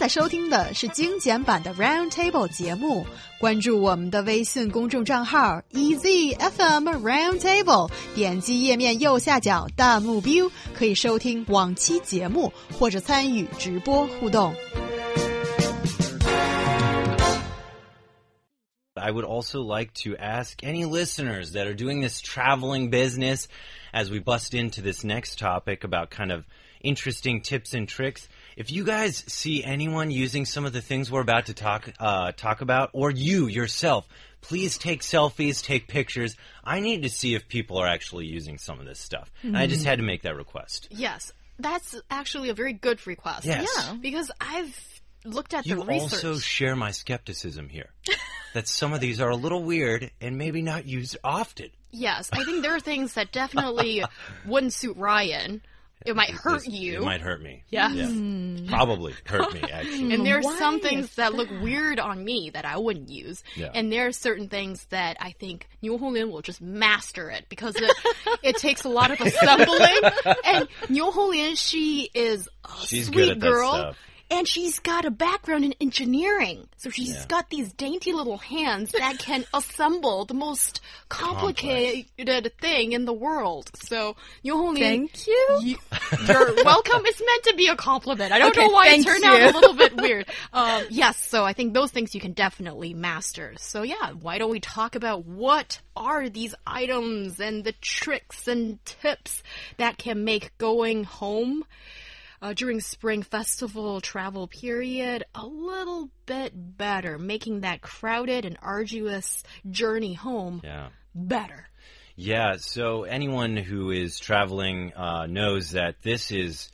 在收听的是精简版的 Round Table 节目。关注我们的微信公众账号 EZFM Round Table，点击页面右下角弹幕 view，可以收听往期节目或者参与直播互动。 I would also like to ask any listeners that are doing this traveling business as we bust into this next topic about kind of interesting tips and tricks. If you guys see anyone using some of the things we're about to talk uh, talk about, or you yourself, please take selfies, take pictures. I need to see if people are actually using some of this stuff. And I just had to make that request. Yes, that's actually a very good request. Yes. Yeah, because I've looked at You the research. You also share my skepticism here. that some of these are a little weird and maybe not used often. yes, I think there are things that definitely wouldn't suit Ryan. It might hurt This- you. It might hurt me. Yes. Yeah. Hmm. Probably hurt me, actually. And there's Why some things that look weird on me that I wouldn't use. Yeah. And there are certain things that I think Niu Honglin will just master it because it, it takes a lot of assembling. and Niu Honglin, she is a She's sweet good at that girl. Stuff. And she's got a background in engineering. So she's Yeah. got these dainty little hands that can assemble the most complicated thing in the world. So Niu Honglin, Thank you. you, you're welcome. It's meant to be a compliment. I don't Okay, know why it turned you. out a little bit weird. Um, yes, so I think those things you can definitely master. So yeah, why don't we talk about what are these items and the tricks and tips that can make going home uh, during spring festival travel period a little bit better, making that crowded and arduous journey home Yeah. better. Yeah, so anyone who is traveling uh, knows that this is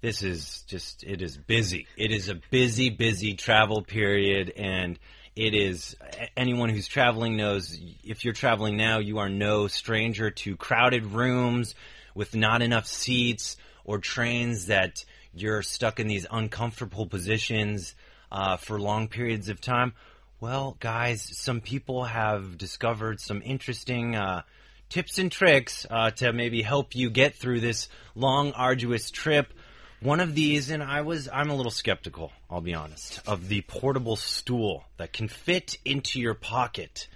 this is just it is busy. It is a busy, busy travel period, and it is anyone who's traveling knows if you're traveling now, you are no stranger to crowded rooms with not enough seats or trains that you're stuck in these uncomfortable positions uh, for long periods of time. Well, guys, some people have discovered some interesting uh, tips and tricks uh, to maybe help you get through this long, arduous trip. One of these, and I was, I'm a little skeptical, I'll be honest, of the portable stool that can fit into your pocket.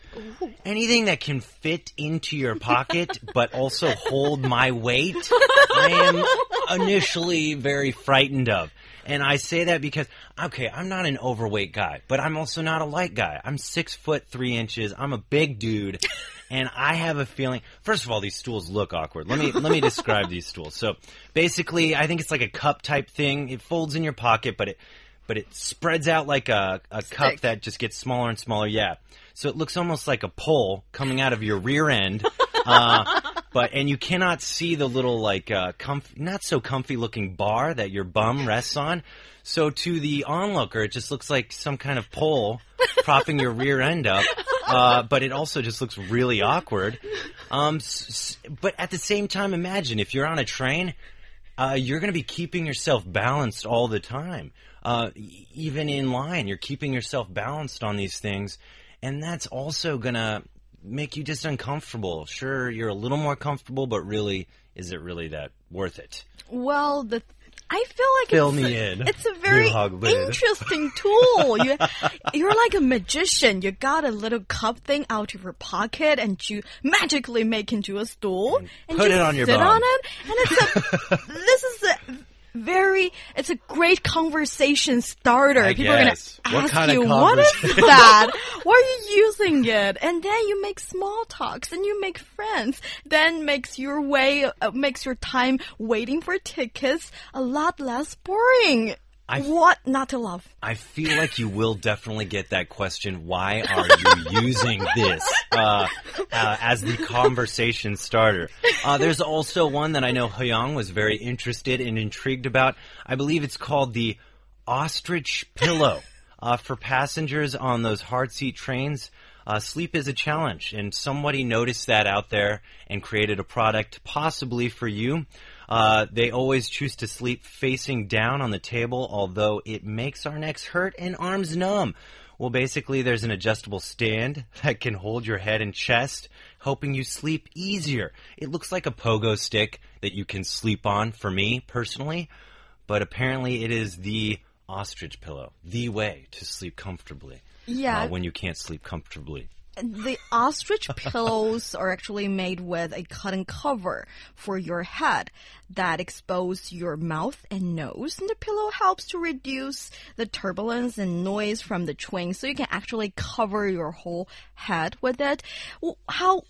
Anything that can fit into your pocket but also hold my weight, I am initially very frightened of. And I say that because, okay, I'm not an overweight guy, but I'm also not a light guy. I'm six foot three inches. I'm a big dude. And I have a feeling, first of all, these stools look awkward. Let me, let me describe these stools. So basically, I think it's like a cup type thing. It folds in your pocket, but it, but it spreads out like a, a cup Stick. that just gets smaller and smaller. Yeah. So it looks almost like a pole coming out of your rear end. Uh, but and you cannot see the little like uh, comf- not so comfy looking bar that your bum rests on. So to the onlooker, it just looks like some kind of pole propping your rear end up. Uh, but it also just looks really awkward. Um, s- s- but at the same time, imagine if you're on a train, uh, you're going to be keeping yourself balanced all the time. Uh, even in line, you're keeping yourself balanced on these things, and that's also going to make you just uncomfortable. Sure, you're a little more comfortable, but really, is it really that worth it? Well, the I feel like Fill it's, me in, it's a very you hog lid. interesting tool. You, you're like a magician. You got a little cup thing out of your pocket and you magically make into a stool and put you it on your sit bum. on it. And it's a a very it's a great conversation starter. I People are gonna guess. What ask kind of you what is that? Why are you using it? And then you make small talks and you make friends. Then makes your way uh, makes your time waiting for tickets a lot less boring. I- what not to love? I feel like you will definitely get that question. Why are you using this uh, uh, as the conversation starter? Uh, there's also one that I know Hyung was very interested and intrigued about. I believe it's called the ostrich pillow uh, for passengers on those hard seat trains. Uh, sleep is a challenge, and somebody noticed that out there and created a product possibly for you. Uh, they always choose to sleep facing down on the table, although it makes our necks hurt and arms numb. Well, basically, there's an adjustable stand that can hold your head and chest, helping you sleep easier. It looks like a pogo stick that you can sleep on, for me personally, but apparently it is the ostrich pillow, the way to sleep comfortably. Yeah. uh, when you can't sleep comfortably. The ostrich pillows are actually made with a cotton cover for your head that expose your mouth and nose. And the pillow helps to reduce the turbulence and noise from the train, so you can actually cover your whole head with it. How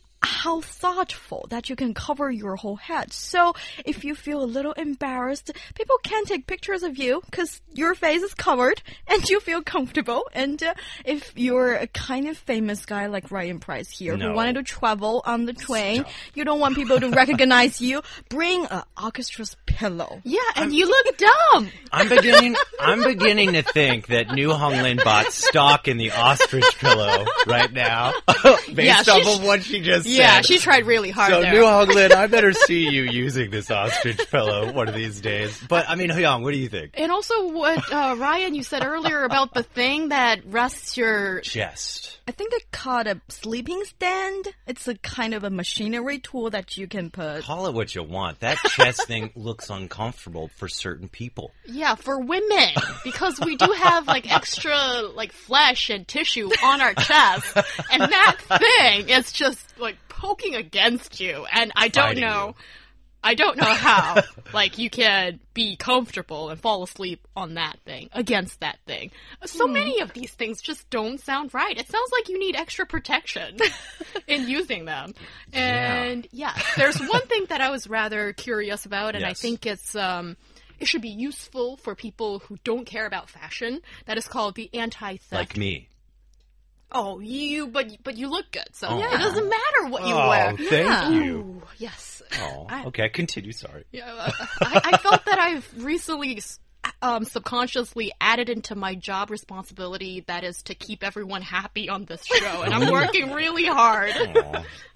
how thoughtful that you can cover your whole head. So if you feel a little embarrassed, people can take pictures of you because your face is covered and you feel comfortable. And uh, if you're a kind of famous guy like Ryan Price here No. who wanted to travel on the train, you don't want people to recognize you, bring a ostrich pillow. Yeah, and you look dumb. I'm beginning. I'm beginning to think that Niu Honglin bought stock in the ostrich pillow right now, based Yeah, off of what she just Yeah, said. She tried really hard So there. New Hong Lin, I better see you using this ostrich pillow one of these days. But I mean, Hyung, what do you think? and also, what uh, Ryan you said earlier about the thing that rests your Chest. I think they called a sleeping stand. It's a kind of a machinery tool that you can put. Call it what you want. That chest thing looks uncomfortable for certain people. yeah for women because we do have like extra like flesh and tissue on our chest, and that thing is just like poking against you, and I don't Fighting know. you. I don't know how, like, you can be comfortable and fall asleep on that thing, against that thing. So many of these things just don't sound right. It sounds like you need extra protection in using them. And yeah. there's one thing that I was rather curious about, and I Yes. think it's, um, it should be useful for people who don't care about fashion. That is called the anti-theft. Like me. Oh, you, but but you look good, so Oh. it doesn't matter what you oh, wear. thank you. Ooh, yes. Oh, I- okay. Continue. Sorry. Yeah, uh, I, I felt that I've recently um, subconsciously added into my job responsibility that is to keep everyone happy on this show, and I'm working really hard.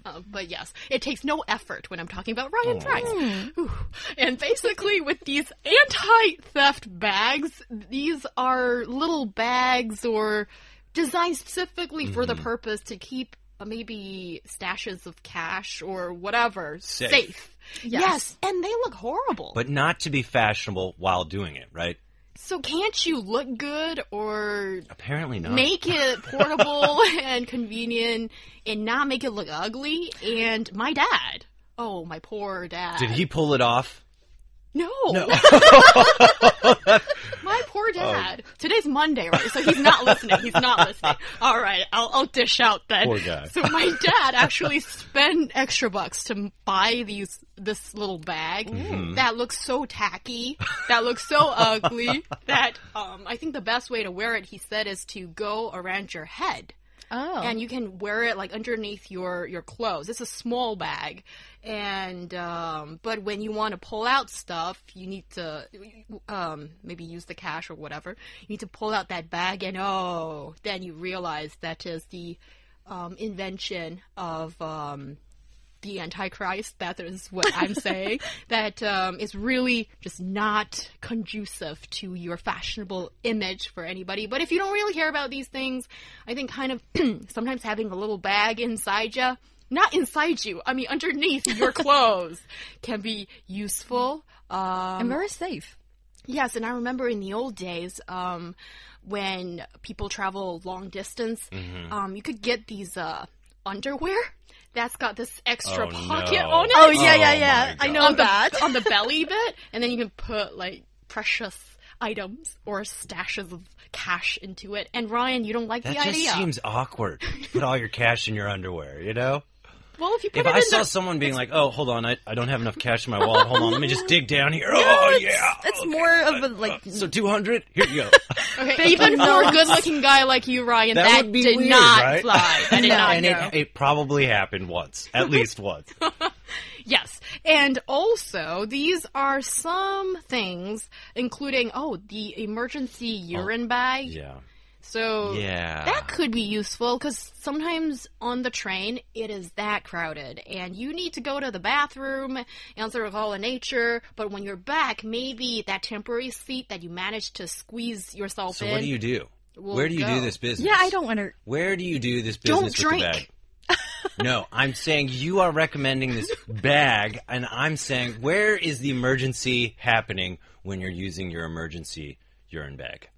Uh, but yes, it takes no effort when I'm talking about Ryan Price. Ooh. And basically, with these anti-theft bags, these are little bags or designed specifically for the purpose to keep uh, maybe stashes of cash or whatever Safe. Yes. and they look horrible. But not to be fashionable while doing it, right? so can't you look good or Apparently not. make it portable and convenient and not make it look ugly? And my dad. Oh, my poor dad. Did he pull it off? No. No. My poor dad. Today's Monday, right? So he's not listening. He's not listening. All right, I'll, I'll dish out then. Poor guy. So my dad actually spent extra bucks to buy these this little bag Mm-hmm. that looks so tacky, that looks so ugly. That um, I think the best way to wear it, he said, is to go around your head Oh. and you can wear it like underneath your your clothes. It's a small bag, and um, but when you want to pull out stuff, you need to um, maybe use the cash or whatever. You need to pull out that bag, and oh, then you realize that is the um, invention of. Um, the Antichrist, that is what I'm saying, that um, is really just not conducive to your fashionable image for anybody. But if you don't really care about these things, I think kind of sometimes having a little bag inside you, not inside you, I mean underneath your clothes, can be useful. Um, and very safe. Yes, and I remember in the old days, um, when people travel long distance, Mm-hmm. um, you could get these uh, underwear that's got this extra Oh, pocket no. on it. Oh, yeah, yeah, Oh, yeah. my I know on the, that. on the belly bit, and then you can put like precious items or stashes of cash into it. And Ryan, you don't like That the idea. That just seems awkward. To put all your cash in your underwear, you know? Well, if you put If it I in saw the, someone being like, "Oh, hold on, I, I don't have enough cash in my wallet. Hold on, let me just dig down here." oh it's, yeah, It's okay. more of a like. So two hundred. Here you go. okay, even for a good-looking guy like you, Ryan, That that, would be did weird, not right? fly. That did not and it, it probably happened once, at least once. Yes. And also, these are some things, including, oh, the emergency oh, urine bag. Yeah. So, Yeah. that could be useful because sometimes on the train it is that crowded and you need to go to the bathroom, answer a call of nature. But when you're back, maybe that temporary seat that you managed to squeeze yourself So in. So what do you do? Where do you go. do this business? Yeah, I don't want to. Where do you do this business? Don't business with the drink. bag? no, I'm saying you are recommending this bag, and I'm saying where is the emergency happening when you're using your emergency urine bag.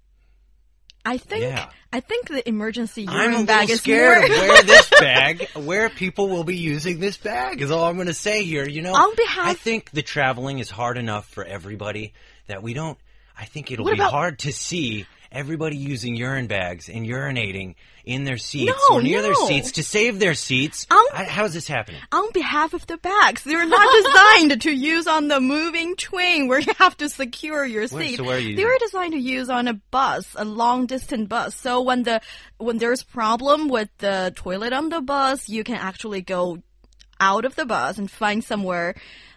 I think Yeah. I think the emergency I'm a bag is scared more where this bag, where people will be using this bag is all I'm going to say here. You know, On behalf- I think the traveling is hard enough for everybody that we don't. I think it'll What be about- hard to see everybody using urine bags and urinating in their seats No, or near their seats to save their seats. On- I, how is this happening? on behalf of the bags. They're not designed to use on the moving train where you have to secure your Where- seat. so where are you they were designed to use on a bus, a long distance bus. So when the when there's problem with the toilet on the bus, you can actually go out of the bus and find somewhere,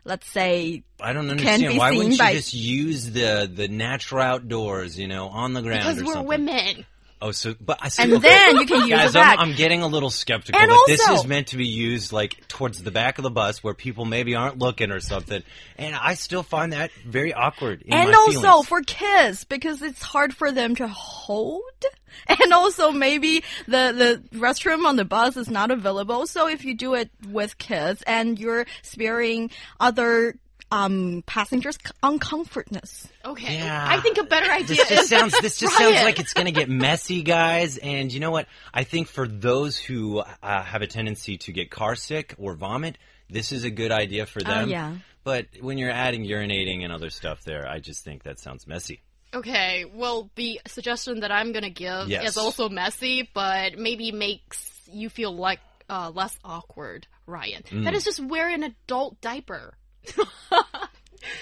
let's say I don't understand. Why wouldn't by- you just use the the natural outdoors? You know, on the ground Because or we're something. women. Oh, so but I see. and okay. then you can use Guys, bag. I'm, I'm getting a little skeptical And that this is meant to be used like towards the back of the bus where people maybe aren't looking or something. And I still find that very awkward. In and also feelings. for kids because it's hard for them to hold and also maybe the the restroom on the bus is not available so if you do it with kids and you're sparing other um passengers uncomfortness Okay. Yeah. I think a better idea This just sounds. This just sounds like it's going to get messy, guys. And you know what? I think for those who uh, have a tendency to get car sick or vomit, this is a good idea for them. Oh, yeah. But when you're adding urinating and other stuff there, I just think that sounds messy. Okay, well, the suggestion that I'm gonna give Yes. is also messy, but maybe makes you feel like uh, less awkward, Ryan. Mm. That is just wear an adult diaper.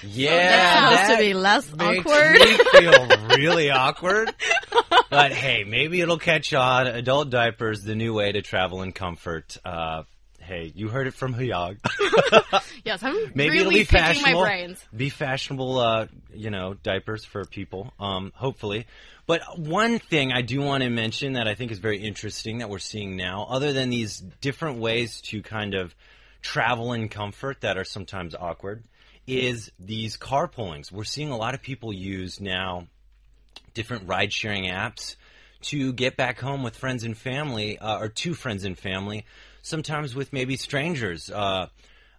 Yeah, supposed to be less makes awkward. me feel really awkward. But hey, maybe it'll catch on. Adult diapers, the new way to travel in comfort. Uh, hey, you heard it from Hyag. Yes, I'm Maybe it'll really be picking my brains. Be fashionable, uh, you know, diapers for people. Um, hopefully. But one thing I do want to mention that I think is very interesting that we're seeing now, other than these different ways to kind of travel in comfort that are sometimes awkward, is these carpoolings. We're seeing a lot of people use now different ride sharing apps to get back home with friends and family, uh, or to friends and family, sometimes with maybe strangers. Uh,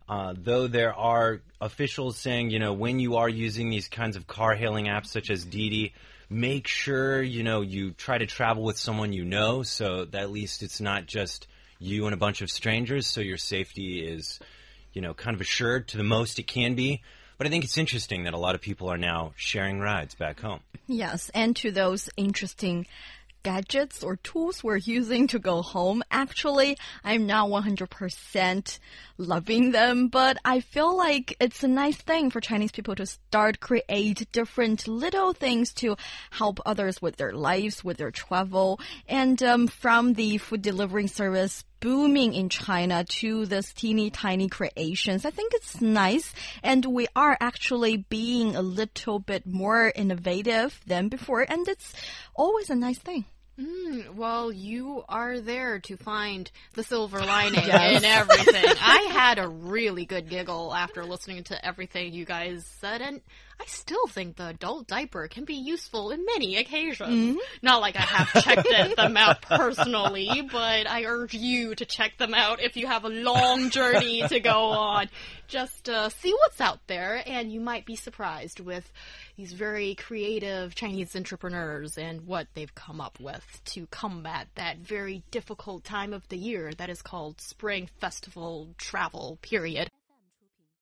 uh, though there are officials saying, you know, when you are using these kinds of car hailing apps such as Didi, make sure, you know, you try to travel with someone you know so that at least it's not just you and a bunch of strangers, so your safety is, you know, kind of assured to the most it can be. But I think it's interesting that a lot of people are now sharing rides back home. Yes, and to those interesting gadgets or tools we're using to go home. Actually, I'm not 100% loving them, but I feel like it's a nice thing for Chinese people to start create different little things to help others with their lives, with their travel. And um, from the food delivering service booming in China to this teeny tiny creations. I think it's nice and we are actually being a little bit more innovative than before and it's always a nice thing. Mm, well, you are there to find the silver lining Yes. in everything. I had a really good giggle after listening to everything you guys said, and I still think the adult diaper can be useful in many occasions. Not like I have checked them out personally, but I urge you to check them out if you have a long journey to go on. Just uh, see what's out there, and you might be surprised with these very creative Chinese entrepreneurs and what they've come up with to combat that very difficult time of the year that is called Spring Festival Travel Period.